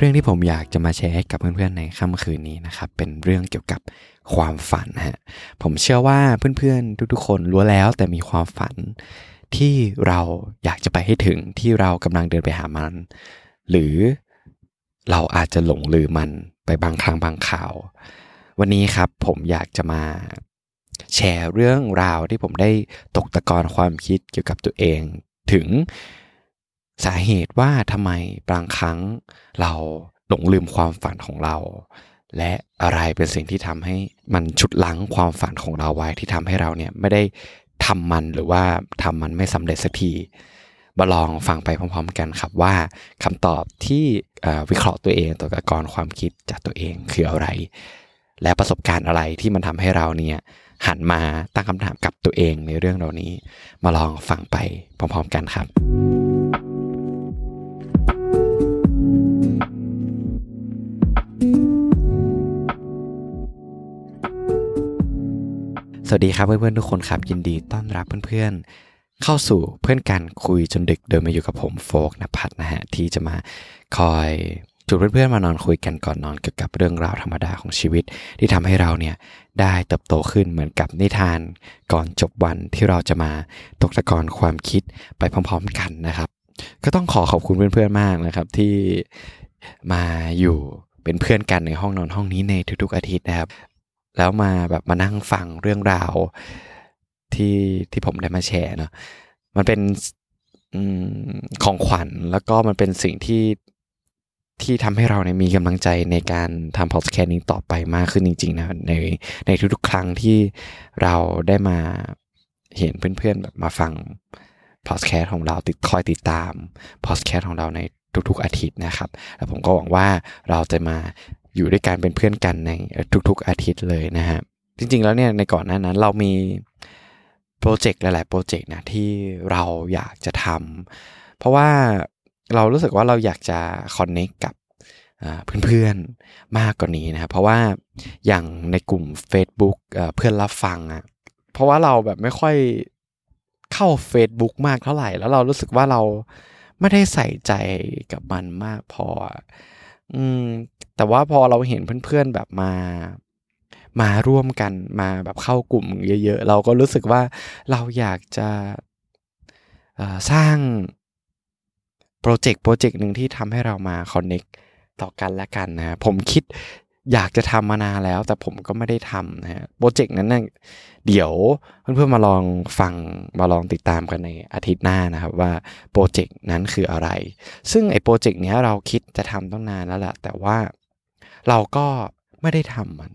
เรื่องที่ผมอยากจะมาแชร์ให้กับเพื่อนๆในค่ำคืนนี้นะครับ เป็นเรื่องเกี่ยวกับความฝันฮะผมเชื่อว่าเพื่อนๆทุกๆ คนรู้แล้วแต่มีความฝันที่เราอยากจะไปให้ถึงที่เรากำลังเดินไปหามัน หรือเราอาจจะหลงลืมมันไปบางครั้งบางข่าว วันนี้ครับผมอยากจะมาแชร์เรื่องราวที่ผมได้ตกตะกอนความคิดเกี่ยวกับตัวเอง ถึง สาเหตุว่าทำไมบางครั้งเราหลงลืมความฝันของเรา และอะไรเป็นสิ่งที่ทำให้มันชุดลังความฝันของเราไว้ที่ทำให้เราเนี่ยไม่ได้ทำมันหรือว่าทำมันไม่สำเร็จสักทีมาลองฟังไปพร้อมๆกันครับว่าคำตอบที่วิเคราะห์ตัวเองตัวกรความคิดจากตัวเองคืออะไร และประสบการณ์อะไรที่มันทำให้เราเนี่ยหันมาตั้งคำถามกับตัวเองในเรื่องเหล่านี้ มาลองฟังไปพร้อมๆกันครับ สวัสดีครับเพื่อนๆทุกคนครับยินดีต้อนรับเพื่อนๆ เข้าสู่เพื่อนกันคุยจนดึกเดินมาอยู่กับผมโฟกนภัทรนะฮะที่จะมาคอยจุดเพื่อนๆมานอนคุยกันก่อนนอนเกี่ยวกับเรื่องราวธรรมดาของชีวิต ที่ทำให้เราเนี่ยได้เติบโตขึ้นเหมือนกับนิทาน ก่อนจบวันที่เราจะมาตกตะกอนความคิดไปพร้อมๆกันนะครับ ก็ต้องขอขอบคุณเพื่อนๆมากนะครับที่มาอยู่เป็นเพื่อนกันในห้องนอนห้องนี้ในทุกๆอาทิตย์นะครับ แล้วมาแบบมานั่งฟังเรื่องราวที่ที่ผมได้มาแชร์เนาะมันเป็นอของขวัญแล้วก็มันเป็นสิ่งที่ที่ทำให้เราเนี่ยมีกำลังใจในการทำพอดแคสต์นี้ต่อไปมากขึ้นจริง ๆ นะในในทุกๆ ครั้งที่เราได้มาเห็นเพื่อนๆแบบมาฟังพอดแคสต์ของเราติดคอยติดตามพอดแคสต์ของเราในทุกๆอาทิตย์นะครับ แล้วผมก็หวังว่าเราจะมา อยู่ด้วยกันเป็นเพื่อนกันในทุกๆอาทิตย์เลยนะฮะจริงๆแล้วเนี่ยในก่อนหน้านั้นเรามีโปรเจกต์หลายๆโปรเจกต์นะที่เราอยากจะทำเพราะว่าเรารู้สึกว่าเราอยากจะคอนเน็กกับเพื่อนๆมากกว่านี้นะครับเพราะว่าอย่างในกลุ่ม Facebook เพื่อนรับฟังอะเพราะว่าเราแบบไม่ค่อยเข้า Facebook มากเท่าไหร่ แล้วเรารู้สึกว่าเราไม่ได้ใส่ใจกับมันมากพออืม แต่ว่าพอเราเห็นเพื่อนๆแบบมามาร่วมกันมาแบบเข้ากลุ่มเยอะ ๆ เราก็รู้สึกว่าเราอยากจะสร้างโปรเจกต์โปรเจกต์หนึ่งที่ทำให้เรามา connect ต่อกันและกันนะผมคิดอยากจะทำมานานแล้ว แต่ผมก็ไม่ได้ทำนะฮะโปรเจกต์นั้นนะ่ะเดี๋ยวเพื่อนๆมาลองฟังมาลองติดตามกันในอาทิตย์หน้านะครับว่าโปรเจกต์นั้นคืออะไร ซึ่งไอ้โปรเจกต์นี้เราคิดจะทำตั้งนานแล้วแหละแต่ว่า เราก็ไม่ได้ทำมัน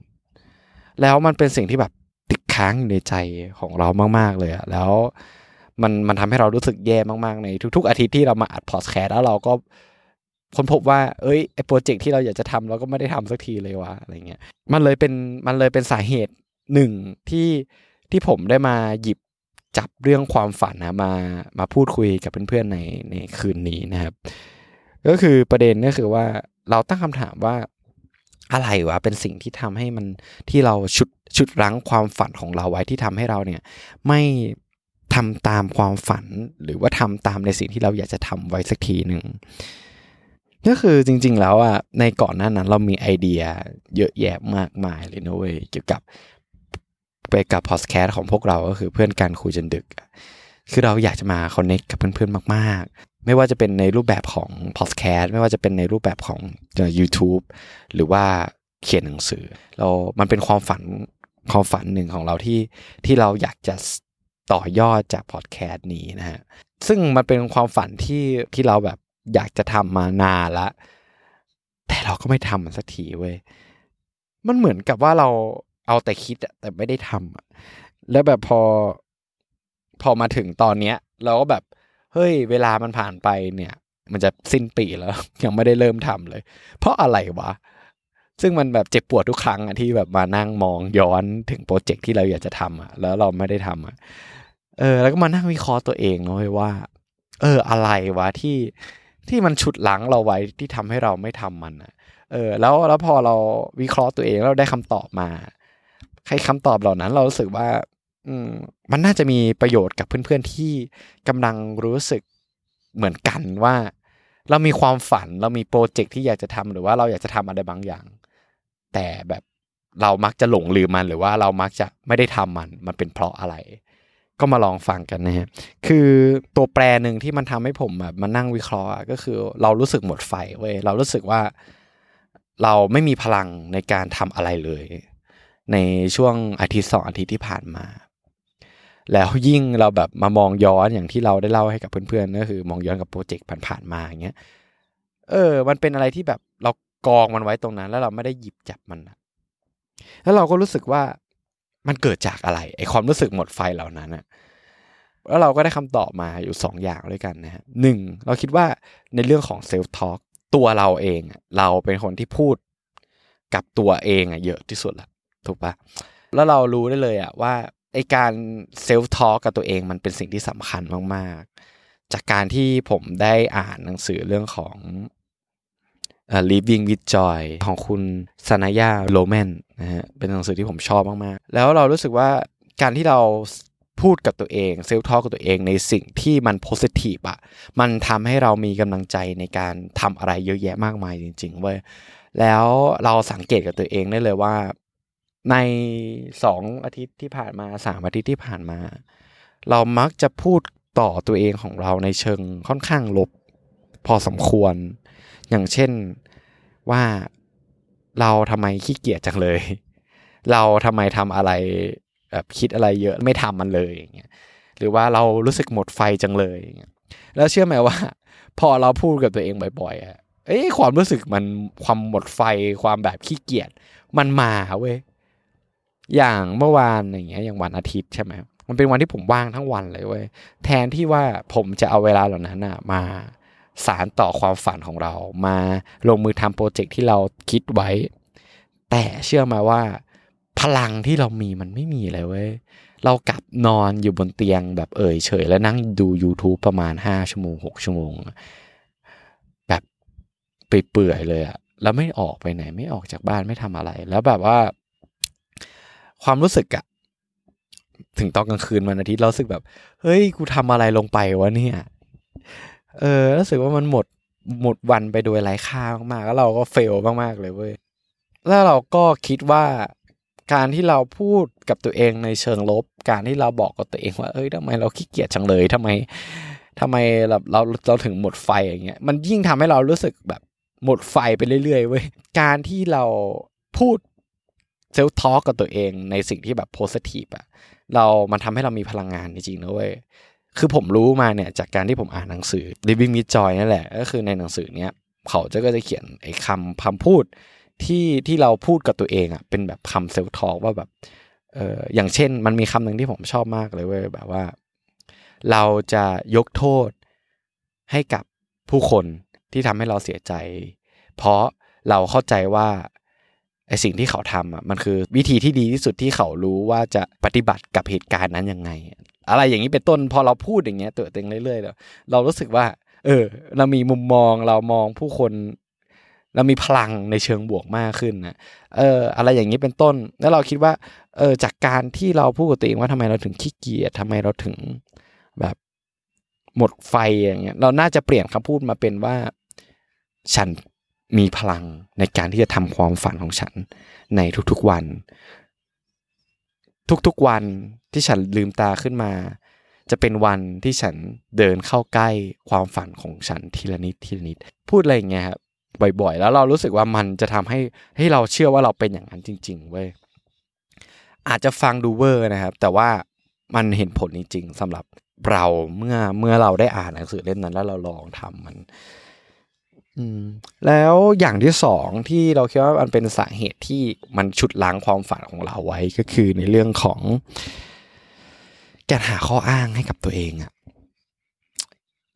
แล้วมันเป็นสิ่งที่แบบติดค้างอยู่ในใจของเรามาก ๆ เลยอะแล้วมันมันทำให้เรารู้สึกแย่มากๆ ในทุก ๆ อาทิตย์ที่เรามาอัดพอดแคสต์แล้วเราก็ค้นพบว่า เอ้ยไอโปรเจกต์ที่เราอยากจะทำเราก็ไม่ได้ทำสักทีเลยวะอะไรเงี้ย มันเลยเป็นมันเลยเป็นสาเหตุหนึ่งที่ที่ผมได้มาหยิบจับเรื่องความฝันนะมามาพูดคุยกับเพื่อนๆในในคืนนี้นะครับ ก็คือประเด็นก็คือว่าเราตั้งคำถามว่า อะไรวะเป็นสิ่งที่ทำให้มันที่เราชุดชุดรั้งความฝันของเราไว้ที่ทำให้เราเนี่ยไม่ทำตามความฝันหรือว่าทำตามในสิ่งที่เราอยากจะทำไว้สักทีหนึ่งก็คือจริง ๆ แล้วอะในก่อนหน้านั้นเรามีไอเดียเยอะแยะมากมายเลยนะเว้ยเกี่ยวกับไปกับพอดแคสต์ของพวกเราก็คือเพื่อนกันคุยจนดึก คือเราอยากจะมาคอนเน็กกับเพื่อนๆมาก ไม่ว่าจะเป็นในรูปแบบของพอดแคสต์ไม่ว่าจะเป็นในรูปแบบของ YouTube หรือว่าเขียนหนังสือ เรามันเป็นความฝันความฝันหนึ่งของเราที่ที่เราอยากจะต่อยอดจากพอดแคสต์นี้นะฮะซึ่งมันเป็นความฝันที่ที่เราแบบอยากจะทำมานานละ แต่เราก็ไม่ทำมันสักทีเว้ยมันเหมือนกับว่าเราเอาแต่คิดแต่ไม่ได้ทำแล้วแบบพอพอมาถึงตอนเนี้ย เราก็แบบ เฮ้ย เวลามันผ่านไปเนี่ย มันจะสิ้นปีแล้ว ยังไม่ได้เริ่มทำเลย เพราะอะไรวะ ซึ่งมันแบบเจ็บปวดทุกครั้งอะที่แบบมานั่งมองย้อนถึงโปรเจกต์ที่เราอยากจะทำอะแล้วเราไม่ได้ทำอะเออ แล้วก็มานั่งวิเคราะห์ตัวเองเนาะว่า เออ อะไรวะที่ที่มันฉุดหลังเราไว้ที่ทำให้เราไม่ทำมันอะเออ แล้วแล้วพอเราวิเคราะห์ตัวเองเราได้คำตอบมาใครคำตอบเหล่านั้น เรารู้สึกว่า มันน่าจะมีประโยชน์กับเพื่อนๆที่กำลังรู้สึกเหมือนกันว่า เรามีความฝันเรามีโปรเจกต์ที่อยากจะทำหรือว่าเราอยากจะทำอะไรบางอย่าง แต่แบบเรามักจะหลงลืมมันหรือว่าเรามักจะไม่ได้ทำมันมันเป็นเพราะอะไร ก็มาลองฟังกันนะฮะคือตัวแปรหนึ่งที่มันทำให้ผมแบบมานั่งวิเคราะห์ก็คือ เรารู้สึกหมดไฟเว้ยเรารู้สึกว่า เราไม่มีพลังในการทำอะไรเลย ในช่วงอาทิตย์สองอาทิตย์ที่ผ่านมา แล้วยิ่งเราแบบมามองย้อนอย่างที่เราได้เล่าให้กับเพื่อนๆก็คือ มองย้อนกับโปรเจกต์ผ่านๆมาอย่างเงี้ยเออ มันเป็นอะไรที่แบบเรากองมันไว้ตรงนั้น แล้วเราไม่ได้หยิบจับมันแล้วเราก็รู้สึกว่ามันเกิดจากอะไรไอความรู้สึกหมดไฟเหล่านั้นอะแล้วเราก็ได้คำตอบมาอยู่สองอย่างด้วยกันนะฮะหนึ่งเราคิดว่าในเรื่องของ self-talk ตัวเราเองเราเป็นคนที่พูดกับตัวเองอะเยอะที่สุดละถูกปะแล้วเรารู้ได้เลยอะว่า ไอ้การ self-talk กับตัวเองมันเป็นสิ่งที่สำคัญมาก ๆ จากการที่ผมได้อ่านหนังสือเรื่องของ Living with Joy ของคุณ Sanaya Roman นะฮะเป็นหนังสือที่ผมชอบมากๆ แล้วเรารู้สึกว่าการที่เราพูดกับตัวเองเซลฟ์ทอลกับตัวเองในสิ่งที่มันโพสิทีฟอะมันทำให้เรามีกำลังใจในการทำอะไรเยอะแยะมากมายจริงๆเว้ยแล้วเราสังเกตกับตัวเองได้เลยว่า ในสองอาทิตย์ที่ผ่านมาสามอาทิตย์ที่ผ่านมา เรามักจะพูดต่อตัวเองของเราในเชิงค่อนข้างลบ พอสมควร อย่างเช่นว่าเราทำไมขี้เกียจจังเลย เราทำไมทำอะไรแบบคิดอะไรเยอะไม่ทำมันเลยอย่างเงี้ยหรือว่าเรารู้สึกหมดไฟจังเลยอย่างเงี้ยแล้วเชื่อไหมว่า พอเราพูดกับตัวเองบ่อยๆอะเอ้ความรู้สึกมันความหมดไฟความแบบขี้เกียจมันมาเว้ย อย่างเมื่อวานอย่างเงี้ยอย่างวันอาทิตย์ใช่ไหมมันเป็นวันที่ผมว่างทั้งวันเลยเว้ยแทนที่ว่าผมจะเอาเวลาเหล่านั้นอะมาสารต่อความฝันของเรา มาลงมือทำโปรเจกต์ที่เราคิดไว้ แต่เชื่อมาว่า พลังที่เรามีมันไม่มีเลยเว้ยเรากลับนอนอยู่บนเตียงแบบเอ่ยเฉย แล้วนั่งดู YouTube ประมาณห้าชั่วโมงหกชั่วโมง แบบไปเปื่อยเลยอะแล้วไม่ออกไปไหน ไม่ออกจากบ้านไม่ทำอะไร แล้วแบบว่า ความรู้สึกอะถึงตอนกลางคืนวันอาทิตย์เราสึกแบบ เฮ้ย กูทำอะไรลงไปวะเนี่ย เออรู้สึกว่ามันหมดหมดวันไปโดยไร้ค่ามากๆแล้วเราก็เฟลมากๆเลยเว้ยแล้วเราก็คิดว่าการที่เราพูดกับตัวเองในเชิงลบ การที่เราบอกกับตัวเองว่า เอ้ยทำไมเราขี้เกียจจังเลยทำไมทำไมเราเราเราถึงหมดไฟอย่างเงี้ยมันยิ่งทำให้เรารู้สึกแบบหมดไฟไปเรื่อยๆเว้ยการที่เราพูด เซลทอกับตัวเองในสิ่งที่แบบโพสิทีฟอะเรามันทำให้เรามีพลังงานจริงๆนะเว้ยคือผมรู้มาเนี่ยจากการที่ผมอ่านหนังสือ Living with Joy นั่นแหละ ก็คือในหนังสือเนี้ยเขาจะก็จะเขียนไอ้คำคำพูดที่ที่เราพูดกับตัวเองอะ่ะเป็นแบบคำเซลทอว่าแบบเอออย่างเช่นมันมีคำหนึ่งที่ผมชอบมากเลยเว้ยแบบว่า เราจะยกโทษให้กับผู้คนที่ทำให้เราเสียใจ เพราะเราเข้าใจว่า ไอสิ่งที่เขาทำอะมันคือวิธีที่ดีที่สุดที่เขารู้ว่าจะปฏิบัติกับเหตุการณ์นั้นยังไง อะไรอย่างนี้เป็นต้นพอเราพูดอย่างเงี้ยตัวเองเรื่อยๆเรารู้สึกว่า เออ เรามีมุมมองเรามองผู้คนเรามีพลังในเชิงบวกมากขึ้นนะ เออ อะไรอย่างนี้เป็นต้น แล้วเราคิดว่า เออ จากการที่เราพูดกับตัวเองว่าทำไมเราถึงขี้เกียจทำไมเราถึงแบบหมดไฟอย่างเงี้ย เราน่าจะเปลี่ยนคำพูดมาเป็นว่า ฉัน มีพลังในการที่จะทำความฝันของฉันในทุกๆวัน ทุกๆวันที่ฉันลืมตาขึ้นมา จะเป็นวันที่ฉันเดินเข้าใกล้ความฝันของฉันทีละนิดทีละนิด พูดอะไรอย่างเงี้ยครับบ่อย ๆ แล้วเรารู้สึกว่ามันจะทำให้ให้เราเชื่อว่าเราเป็นอย่างนั้นจริง ๆ เว้ย อาจจะฟังดูเวอร์นะครับ แต่ว่ามันเห็นผลจริง ๆสำหรับเราเมื่อเมื่อเราได้อ่านหนังสือเล่มนั้นแล้วเราลองทำมัน แล้วอย่างที่สองที่เราคิดว่ามันเป็นสาเหตุที่มันฉุดล้างความฝันของเราไว้ก็คือในเรื่องของการหาข้ออ้างให้กับตัวเองอะ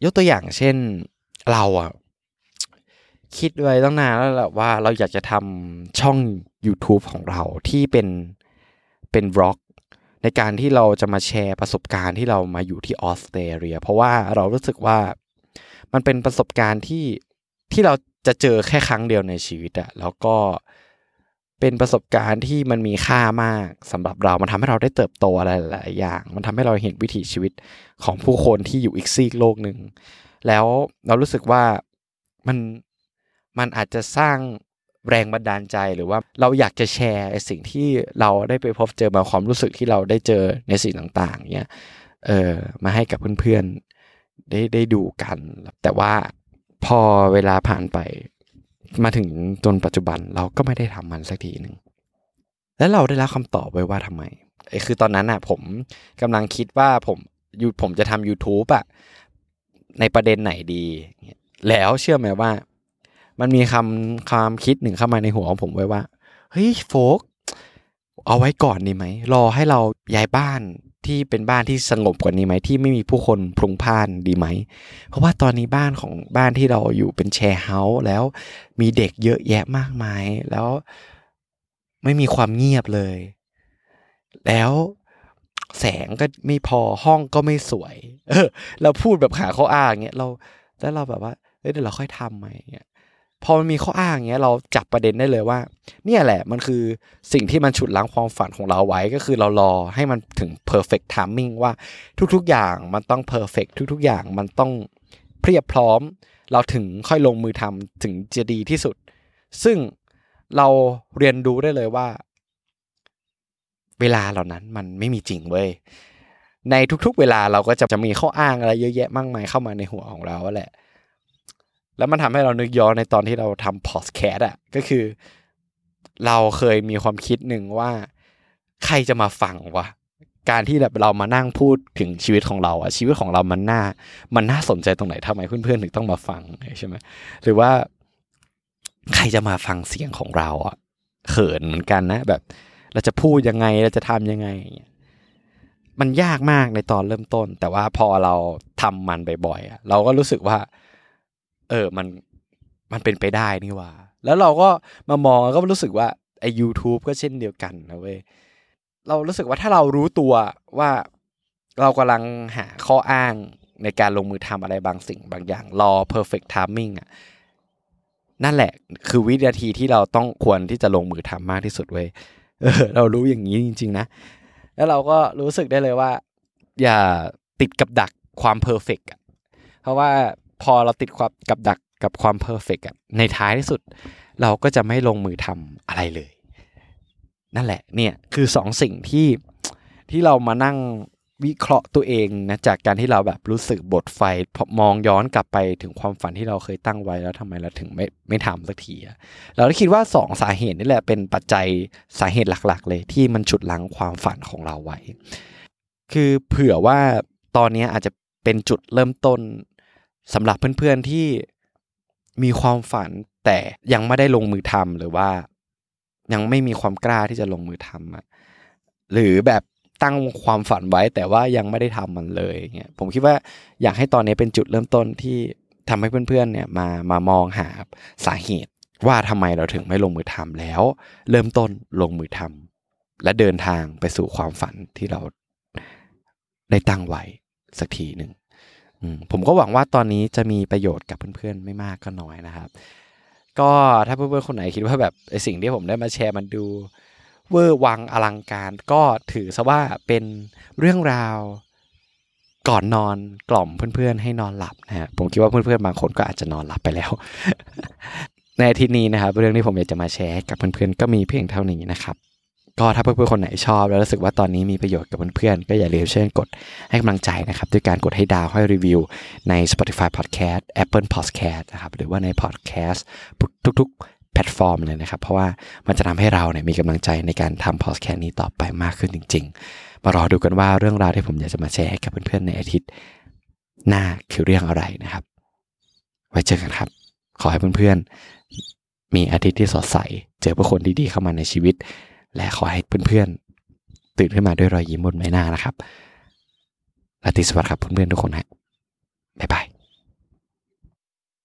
ยกตัวอย่างเช่นเราอะคิดไว้ตั้งนานแล้วแหละว่าเราอยากจะทำช่อง YouTube ของเราที่เป็นเป็นบล็อก ในการที่เราจะมาแชร์ประสบการณ์ที่เรามาอยู่ที่ออสเตรเลีย เพราะว่าเรารู้สึกว่ามันเป็นประสบการณ์ที่ ที่เราจะเจอแค่ครั้งเดียวในชีวิตอะแล้วก็เป็นประสบการณ์ที่มันมีค่ามากสำหรับเรา มันทำให้เราได้เติบโตอะไรหลายอย่าง มันทำให้เราเห็นวิถีชีวิตของผู้คนที่อยู่อีกซีกโลกหนึ่ง แล้วเรารู้สึกว่ามันมันอาจจะสร้างแรงบันดาลใจหรือว่าเราอยากจะแชร์สิ่งที่เราได้ไปพบเจอมาความรู้สึกที่เราได้เจอในสิ่งต่างๆ เนี่ยเออมาให้กับเพื่อนๆได้ได้ดูกัน แต่ว่า พอเวลาผ่านไป มาถึงจนปัจจุบันเราก็ไม่ได้ทำมันสักทีหนึ่งแล้วเราได้รับคำตอบไว้ว่าทำไมไอ้คือตอนนั้นอะ ผมกำลังคิดว่าผมยูผมจะทำ YouTube อะในประเด็นไหนดี แล้วเชื่อไหมว่า มันมีคำความคิดหนึ่งเข้ามาในหัวของผมไว้ว่า เฮ้ยโฟก เอาไว้ก่อนดีไหม รอให้เราย้ายบ้าน ที่เป็นบ้านที่สงบกว่านี้ไหมที่ไม่มีผู้คนพลุงพ่านดีไหม เพราะว่าตอนนี้บ้านของบ้านที่เราอยู่เป็นแชร์เฮาส์แล้วมีเด็กเยอะแยะมากมาย แล้วไม่มีความเงียบเลย แล้วแสงก็ไม่พอห้องก็ไม่สวย เออ เราพูดแบบหาข้ออ้างเงี้ยเราแล้วเราแบบว่าเเดี๋ยวเราค่อยทำใหมเงี้ย พอมันมีข้ออ้างเงี้ยเราจับประเด็นได้เลยว่า เนี่ยแหละมันคือสิ่งที่มันฉุดล้างความฝันของเราไว้ก็คือเรารอให้มันถึง perfect timing ว่าทุกๆอย่างมันต้อง perfect ทุกๆอย่างมันต้องเพียบพร้อม เราถึงค่อยลงมือทำถึงจะดีที่สุด ซึ่งเราเรียนรู้ได้เลยว่า เวลาเหล่านั้นมันไม่มีจริงเว้ยในทุกๆ เวลาเราก็จะจะมีข้ออ้างอะไรเยอะแยะมากมายเข้ามาในหัวของเราแหละ แล้วมันทำให้เรานึกย้อนในตอนที่เราทำพอดแคสต์อะก็คือ เราเคยมีความคิดหนึ่งว่า ใครจะมาฟังวะการที่แบบเรามานั่งพูดถึงชีวิตของเราอะชีวิตของเรามันน่า มันน่าสนใจตรงไหนทำไมเพื่อนๆถึงต้องมาฟังใช่ไหมหรือว่าใครจะมาฟังเสียงของเราอะเขินเหมือนกันนะ แบบ เราจะพูดยังไงเราจะทำยังไง มันยากมากในตอนเริ่มต้น แต่ว่าพอเราทำมันบ่อยๆเราก็รู้สึกว่า เออมันมันเป็นไปได้นี่ว่า แล้วเราก็มามองก็รู้สึกว่าไอ้ YouTube ก็เช่นเดียวกันนะเว้ยเรารู้สึกว่าถ้าเรารู้ตัวว่าเรากำลังหาข้ออ้างในการลงมือทำอะไรบางสิ่งบางอย่างรอ perfect timing อะนั่นแหละ คือวินาทีที่เราต้องควรที่จะลงมือทำมากที่สุดเว้ยเออ เรารู้อย่างนี้จริง ๆ นะ แล้วเราก็รู้สึกได้เลยว่า อย่าติดกับดักความ perfect อะเพราะว่า พอเราติดความกับดักกับความ perfect ในท้ายที่สุด เราก็จะไม่ลงมือทำอะไรเลย นั่นแหละเนี่ยคือสองสิ่งที่ที่เรามานั่งวิเคราะห์ตัวเองนะจากการที่เราแบบรู้สึกหมดไฟมองย้อนกลับไปถึงความฝันที่เราเคยตั้งไว้แล้วทำไมเราถึงไม่ไม่ทำสักทีเราคิดว่าสองสาเหตุนี่แหละเป็นปัจจัยสาเหตุหลักๆ เลยที่มันฉุดลังความฝันของเราไว้ คือเผื่อว่าตอนนี้อาจจะเป็นจุดเริ่มต้น สำหรับเพื่อนๆที่มีความฝันแต่ยังไม่ได้ลงมือทำหรือว่า ยังไม่มีความกล้าที่จะลงมือทำอะหรือแบบตั้งความฝันไว้แต่ว่ายังไม่ได้ทำมันเลยเงี้ยผมคิดว่าอยากให้ตอนนี้เป็นจุดเริ่มต้นที่ทำให้เพื่อนๆเนี่ยมามามองหาสาเหตุว่าทำไมเราถึงไม่ลงมือทำแล้ว เริ่มต้นลงมือทำและเดินทางไปสู่ความฝันที่เราได้ตั้งไว้สักทีหนึ่ง ผมก็หวังว่าตอนนี้จะมีประโยชน์กับเพื่อนๆ ไม่มากก็น้อยนะครับ ก็ถ้าเพื่อนๆ คนไหนคิดว่าแบบไอสิ่งที่ผมได้มาแชร์มันดูเวอร์วังอลังการก็ถือซะว่าเป็นเรื่องราวก่อนนอนกล่อมเพื่อนๆ ให้นอนหลับนะฮะผมคิดว่าเพื่อนๆบางคนก็อาจจะนอนหลับไปแล้ว ในอาทิตย์นี้นะครับ เรื่องที่ผมอยากจะมาแชร์กับเพื่อนๆก็มีเพียงเท่านี้นะครับ ก็ถ้าเพื่อนๆคนไหนชอบ แล้วรู้สึกว่าตอนนี้มีประโยชน์กับเพื่อนๆก็อย่าลืมเช่นกดให้กำลังใจนะครับ ด้วยการกดให้ดาวให้รีวิวใน Spotify Podcast Apple Podcast นะครับหรือว่าใน Podcast ทุกๆ แพลตฟอร์มเลยนะครับ เพราะว่ามันจะทำให้เราเนี่ยมีกำลังใจในการทำพอดแคสต์นี้ต่อไปมากขึ้นจริง ๆ มารอดูกันว่าเรื่องราวที่ผมอยากจะมาแชร์ให้กับเพื่อนๆในอาทิตย์หน้าคือเรื่องอะไรนะครับ ไว้เจอกันครับ ขอให้เพื่อนๆมีอาทิตย์ที่สดใส เจอผู้คนดีๆเข้ามาในชีวิต และขอให้เพื่อนๆ ตื่นขึ้นมาด้วยรอยยิ้มบนใบหน้านะครับลาติสวัสดิ์ครับเพื่อนๆทุกคนฮะบ๊ายบาย